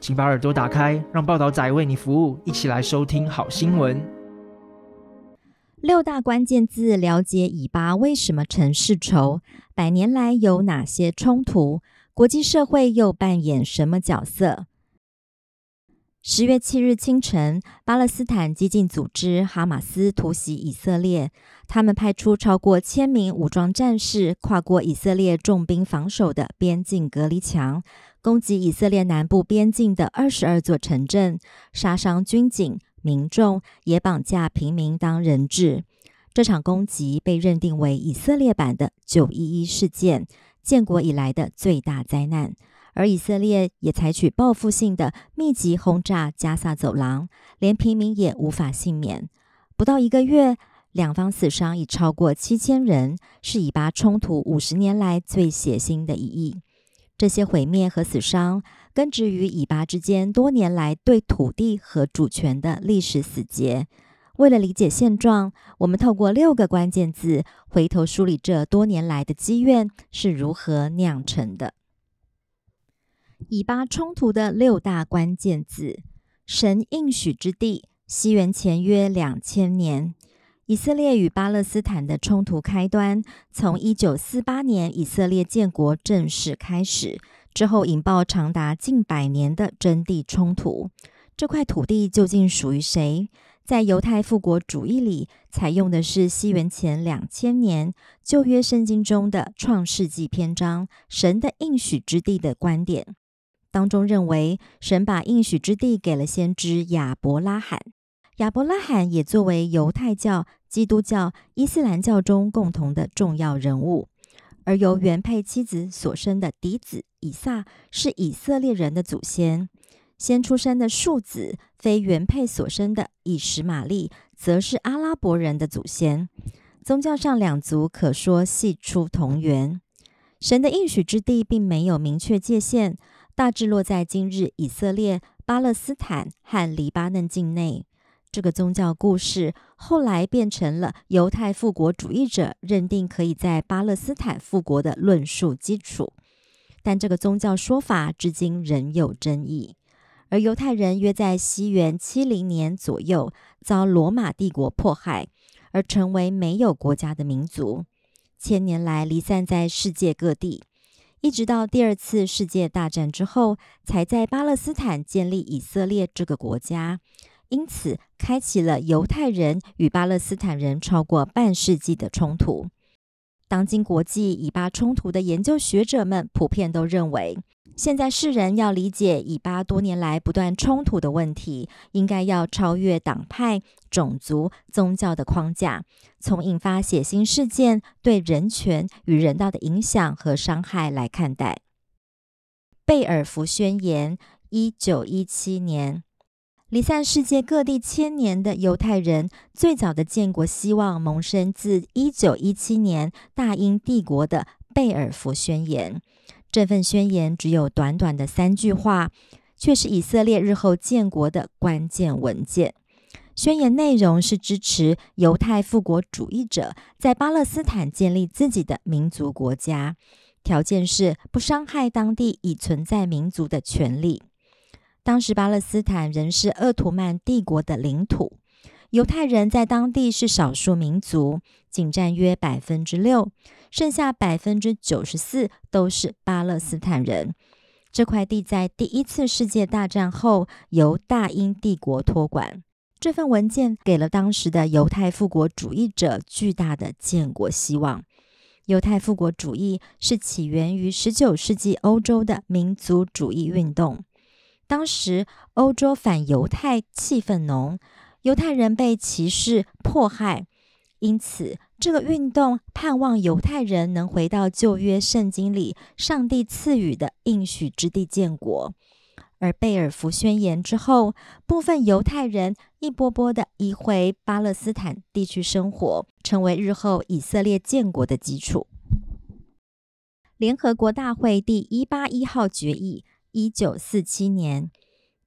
请把耳朵打开，让报道仔为你服务，一起来收听好新闻。六大关键字，了解以巴为什么成世仇？百年来有哪些冲突？国际社会又扮演什么角色？十月七日清晨，巴勒斯坦激进组织哈马斯突袭以色列，他们派出超过千名武装战士，跨过以色列重兵防守的边境隔离墙，攻击以色列南部边境的二十二座城镇，杀伤军警、民众，也绑架平民当人质。这场攻击被认定为以色列版的九一一事件，建国以来的最大灾难。而以色列也采取报复性的密集轰炸加萨走廊，连平民也无法幸免。不到一个月，两方死伤已超过七千人，是以巴冲突五十年来最血腥的一役。这些毁灭和死伤根植于以巴之间多年来对土地和主权的历史死结。为了理解现状，我们透过六个关键字回头梳理这多年来的积怨是如何酿成的。以巴冲突的六大关键字：神应许之地。西元前约两千年，以色列与巴勒斯坦的冲突开端，从一九四八年以色列建国正式开始，之后引爆长达近百年的争地冲突。这块土地究竟属于谁？在犹太复国主义里，采用的是西元前两千年旧约圣经中的创世纪篇章“神的应许之地”的观点。当中认为，神把应许之地给了先知亚伯拉罕。亚伯拉罕也作为犹太教、基督教、伊斯兰教中共同的重要人物。而由原配妻子所生的嫡子以撒是以色列人的祖先。先出生的庶子非原配所生的以实玛利，则是阿拉伯人的祖先。宗教上两族可说系出同源。神的应许之地并没有明确界限。大致落在今日以色列、巴勒斯坦和黎巴嫩境内。这个宗教故事后来变成了犹太复国主义者认定可以在巴勒斯坦复国的论述基础。但这个宗教说法至今仍有争议。而犹太人约在西元七零年左右遭罗马帝国迫害，而成为没有国家的民族，千年来离散在世界各地。一直到第二次世界大战之后，才在巴勒斯坦建立以色列这个国家，因此开启了犹太人与巴勒斯坦人超过半世纪的冲突。当今国际以巴冲突的研究学者们普遍都认为，现在世人要理解以巴多年来不断冲突的问题，应该要超越党派、种族、宗教的框架，从引发血腥事件对人权与人道的影响和伤害来看待。贝尔福宣言，一九一七年，离散世界各地千年的犹太人最早的建国希望萌生自一九一七年大英帝国的贝尔福宣言。这份宣言只有短短的三句话，却是以色列日后建国的关键文件。宣言内容是支持犹太复国主义者在巴勒斯坦建立自己的民族国家，条件是不伤害当地已存在民族的权利。当时巴勒斯坦仍是鄂图曼帝国的领土。犹太人在当地是少数民族，仅占约百分之六，剩下百分之九十四都是巴勒斯坦人。这块地在第一次世界大战后由大英帝国托管。这份文件给了当时的犹太复国主义者巨大的建国希望。犹太复国主义是起源于十九世纪欧洲的民族主义运动，当时欧洲反犹太气氛浓。犹太人被歧视迫害，因此这个运动盼望犹太人能回到旧约圣经里上帝赐予的应许之地建国。而贝尔福宣言之后，部分犹太人一波波的移回巴勒斯坦地区生活，成为日后以色列建国的基础。联合国大会第一八一号决议，一九四七年，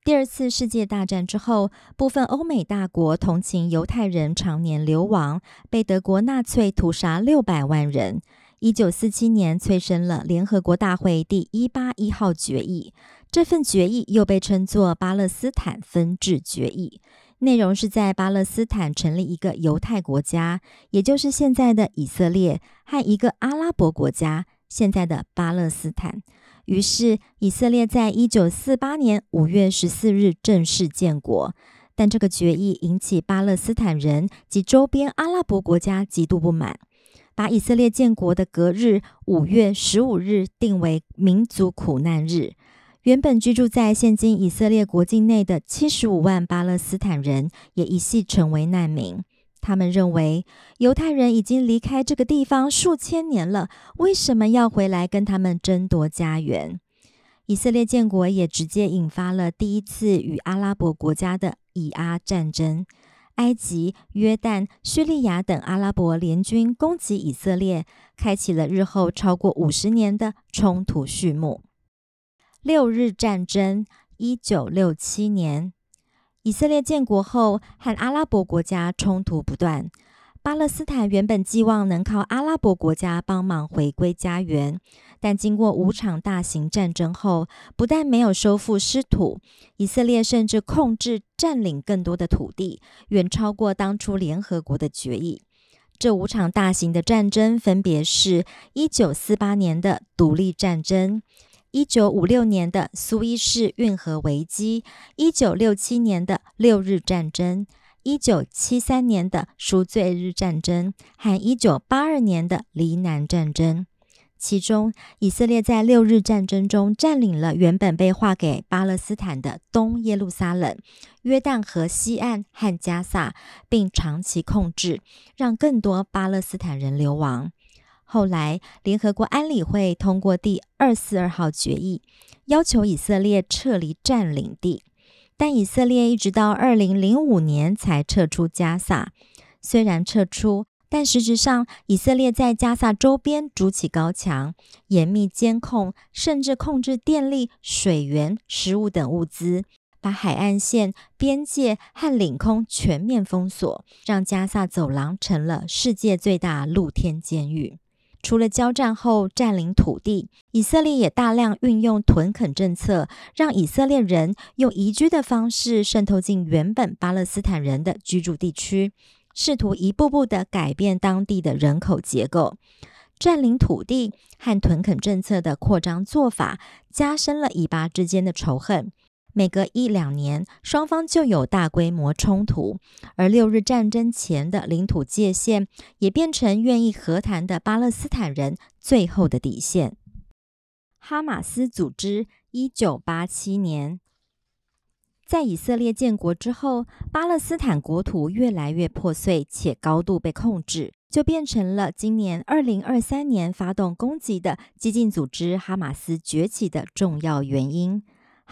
第二次世界大战之后，部分欧美大国同情犹太人常年流亡，被德国纳粹屠杀六百万人。一九四七年催生了联合国大会第一八一号决议。这份决议又被称作巴勒斯坦分治决议，内容是在巴勒斯坦成立一个犹太国家，也就是现在的以色列，和一个阿拉伯国家，现在的巴勒斯坦。于是，以色列在一九四八年五月十四日正式建国。但这个决议引起巴勒斯坦人及周边阿拉伯国家极度不满，把以色列建国的隔日五月十五日定为民族苦难日。原本居住在现今以色列国境内的七十五万巴勒斯坦人也一系成为难民。他们认为犹太人已经离开这个地方数千年了，为什么要回来跟他们争夺家园？以色列建国也直接引发了第一次与阿拉伯国家的以阿战争。埃及、约旦、叙利亚等阿拉伯联军攻击以色列，开启了日后超过五十年的冲突序幕。六日战争，一九六七年，以色列建国后，和阿拉伯国家冲突不断。巴勒斯坦原本寄望能靠阿拉伯国家帮忙回归家园，但经过五场大型战争后，不但没有收复失土，以色列甚至控制占领更多的土地，远超过当初联合国的决议。这五场大型的战争分别是：一九四八年的独立战争。一九五六年的苏伊士运河危机，一九六七年的六日战争，一九七三年的赎罪日战争，和一九八二年的黎南战争。其中，以色列在六日战争中占领了原本被划给巴勒斯坦的东耶路撒冷、约旦河西岸和加萨，并长期控制，让更多巴勒斯坦人流亡。后来，联合国安理会通过第二四二号决议，要求以色列撤离占领地，但以色列一直到二零零五年才撤出加萨。虽然撤出，但实质上，以色列在加萨周边筑起高墙，严密监控，甚至控制电力、水源、食物等物资，把海岸线、边界和领空全面封锁，让加萨走廊成了世界最大露天监狱。除了交战后占领土地，以色列也大量运用屯垦政策，让以色列人用移居的方式渗透进原本巴勒斯坦人的居住地区，试图一步步地改变当地的人口结构。占领土地和屯垦政策的扩张做法，加深了以巴之间的仇恨。每隔一两年，双方就有大规模冲突，而六日战争前的领土界限也变成愿意和谈的巴勒斯坦人最后的底线。哈马斯组织，一九八七年，在以色列建国之后，巴勒斯坦国土越来越破碎且高度被控制，就变成了今年二零二三年发动攻击的激进组织哈马斯崛起的重要原因。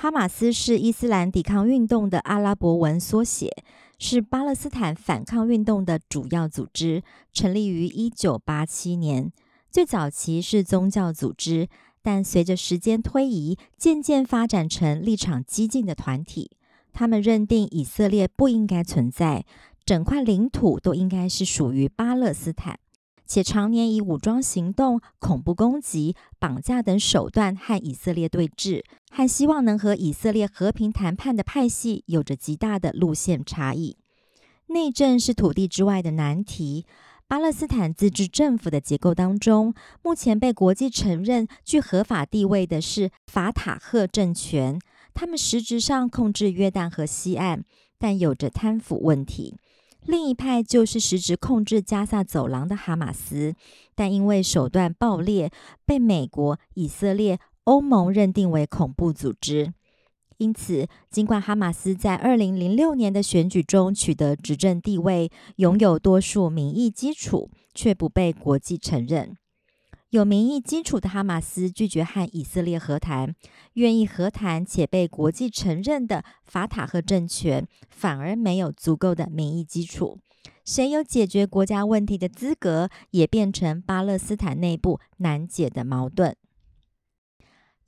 哈马斯是伊斯兰抵抗运动的阿拉伯文缩写，是巴勒斯坦反抗运动的主要组织，成立于一九八七年。最早期是宗教组织，但随着时间推移，渐渐发展成立场激进的团体。他们认定以色列不应该存在，整块领土都应该是属于巴勒斯坦。且常年以武装行动、恐怖攻击、绑架等手段和以色列对峙，和希望能和以色列和平谈判的派系有着极大的路线差异。内政是土地之外的难题。巴勒斯坦自治政府的结构当中，目前被国际承认具合法地位的是法塔赫政权，他们实质上控制约旦河西岸，但有着贪腐问题。另一派就是实质控制加萨走廊的哈马斯，但因为手段暴烈，被美国、以色列、欧盟认定为恐怖组织。因此，尽管哈马斯在二零零六年的选举中取得执政地位，拥有多数民意基础，却不被国际承认。有民意基础的哈马斯拒绝和以色列和谈，愿意和谈且被国际承认的法塔赫政权反而没有足够的民意基础。谁有解决国家问题的资格，也变成巴勒斯坦内部难解的矛盾。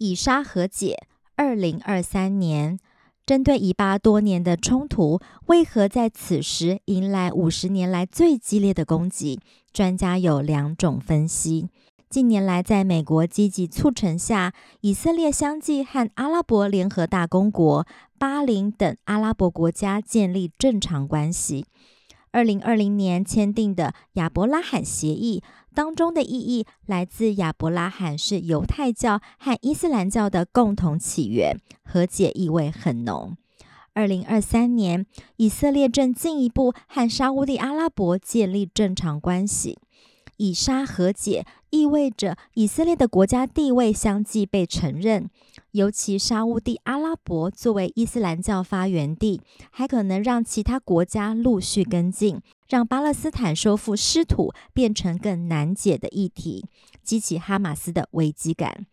以沙和解，二零二三年，针对以巴多年的冲突，为何在此时迎来五十年来最激烈的攻击？专家有两种分析。近年来，在美国积极促成下，以色列相继和阿拉伯联合大公国、巴林等阿拉伯国家建立正常关系。二零二零年签订的亚伯拉罕协议当中的意义，来自亚伯拉罕是犹太教和伊斯兰教的共同起源，和解意味很浓。二零二三年，以色列正进一步和沙乌地阿拉伯建立正常关系。以沙和解意味着以色列的国家地位相继被承认，尤其沙乌地阿拉伯作为伊斯兰教发源地，还可能让其他国家陆续跟进，让巴勒斯坦收复失土变成更难解的议题，激起哈马斯的危机感。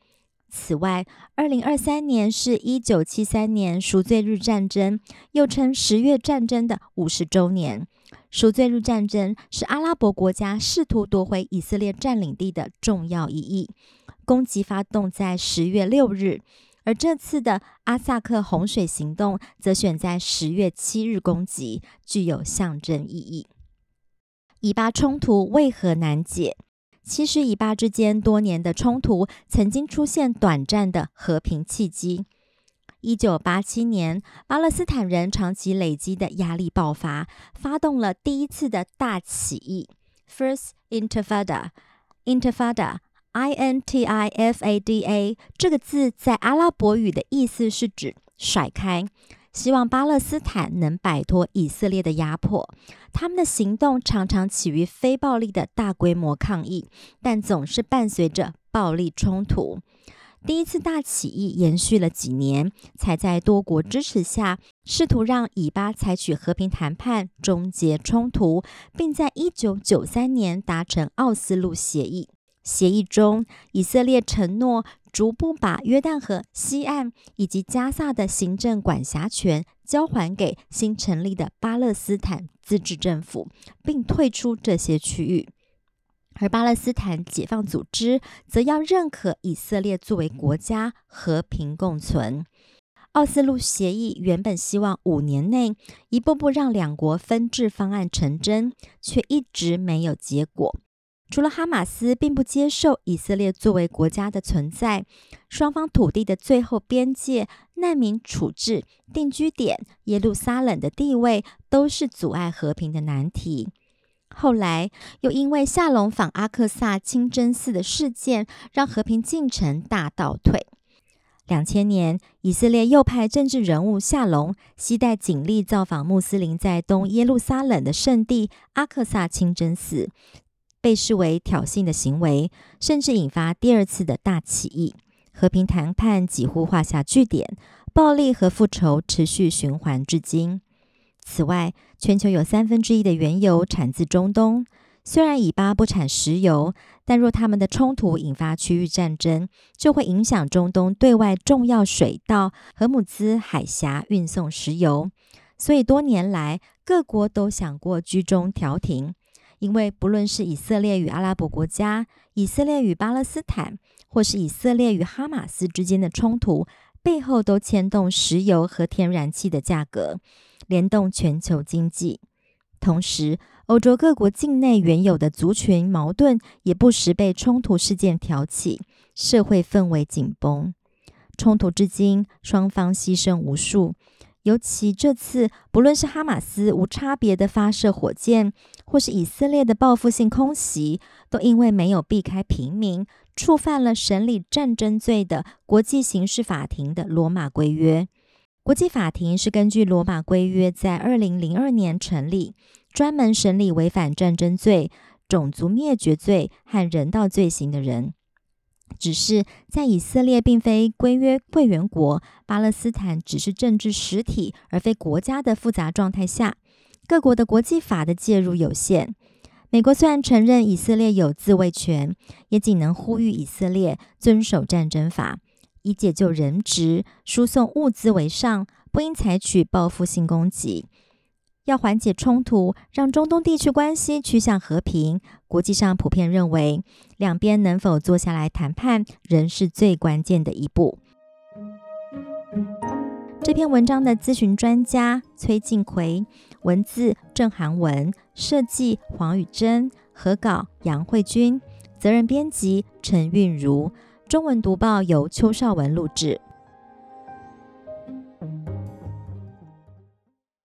此外，二零二三年是一九七三年赎罪日战争，又称十月战争的五十周年。赎罪日战争是阿拉伯国家试图夺回以色列占领地的重要意义。攻击发动在十月六日，而这次的阿萨克洪水行动则选在十月七日攻击，具有象征意义。以巴冲突为何难解？其实，以巴之间多年的冲突曾经出现短暂的和平契机。一九八七年，巴勒斯坦人长期累积的压力爆发，发动了第一次的大起义 （First Intifada）。Intifada，I-N-T-I-F-A-D-A，这个字在阿拉伯语的意思是指甩开，希望巴勒斯坦能摆脱以色列的压迫。他们的行动常常起于非暴力的大规模抗议，但总是伴随着暴力冲突。第一次大起义延续了几年，才在多国支持下，试图让以巴采取和平谈判，终结冲突，并在一九九三年达成奥斯陆协议。协议中，以色列承诺逐步把约旦河西岸以及加萨的行政管辖权交还给新成立的巴勒斯坦自治政府，并退出这些区域。而巴勒斯坦解放组织则要认可以色列作为国家，和平共存。奥斯陆协议原本希望五年内一步步让两国分治方案成真，却一直没有结果。除了哈马斯并不接受以色列作为国家的存在，双方土地的最后边界、难民处置、定居点、耶路撒冷的地位，都是阻碍和平的难题。后来又因为夏隆访阿克萨清真寺的事件，让和平进程大倒退。两千年，以色列右派政治人物夏隆携带警力造访穆斯林在东耶路撒冷的圣地阿克萨清真寺，被视为挑衅的行为，甚至引发第二次的大起义。和平谈判几乎画下句点，暴力和复仇持续循环至今。此外，全球有三分之一的原油产自中东。虽然以巴不产石油，但若他们的冲突引发区域战争，就会影响中东对外重要水道荷姆兹海峡运送石油。所以多年来，各国都想过居中调停，因为不论是以色列与阿拉伯国家、以色列与巴勒斯坦，或是以色列与哈马斯之间的冲突，背后都牵动石油和天然气的价格。联动全球经济，同时，欧洲各国境内原有的族群矛盾也不时被冲突事件挑起，社会氛围紧绷。冲突至今，双方牺牲无数。尤其这次，不论是哈马斯无差别的发射火箭，或是以色列的报复性空袭，都因为没有避开平民，触犯了审理战争罪的国际刑事法庭的罗马规约。国际法庭是根据罗马规约在二零零二年成立，专门审理违反战争罪、种族灭绝罪和人道罪行的人。只是在以色列并非规约会员国，巴勒斯坦只是政治实体而非国家的复杂状态下，各国的国际法的介入有限。美国虽然承认以色列有自卫权，也仅能呼吁以色列遵守战争法，以解救人质、输送物资为上，不应采取报复性攻击。要缓解冲突，让中东地区关系趋向和平，国际上普遍认为，两边能否坐下来谈判，仍是最关键的一步。这篇文章的咨询专家崔静奎，文字郑涵文，设计黄宇珍，合稿杨慧君，责任编辑陈韵如，中文读报由邱少文录制。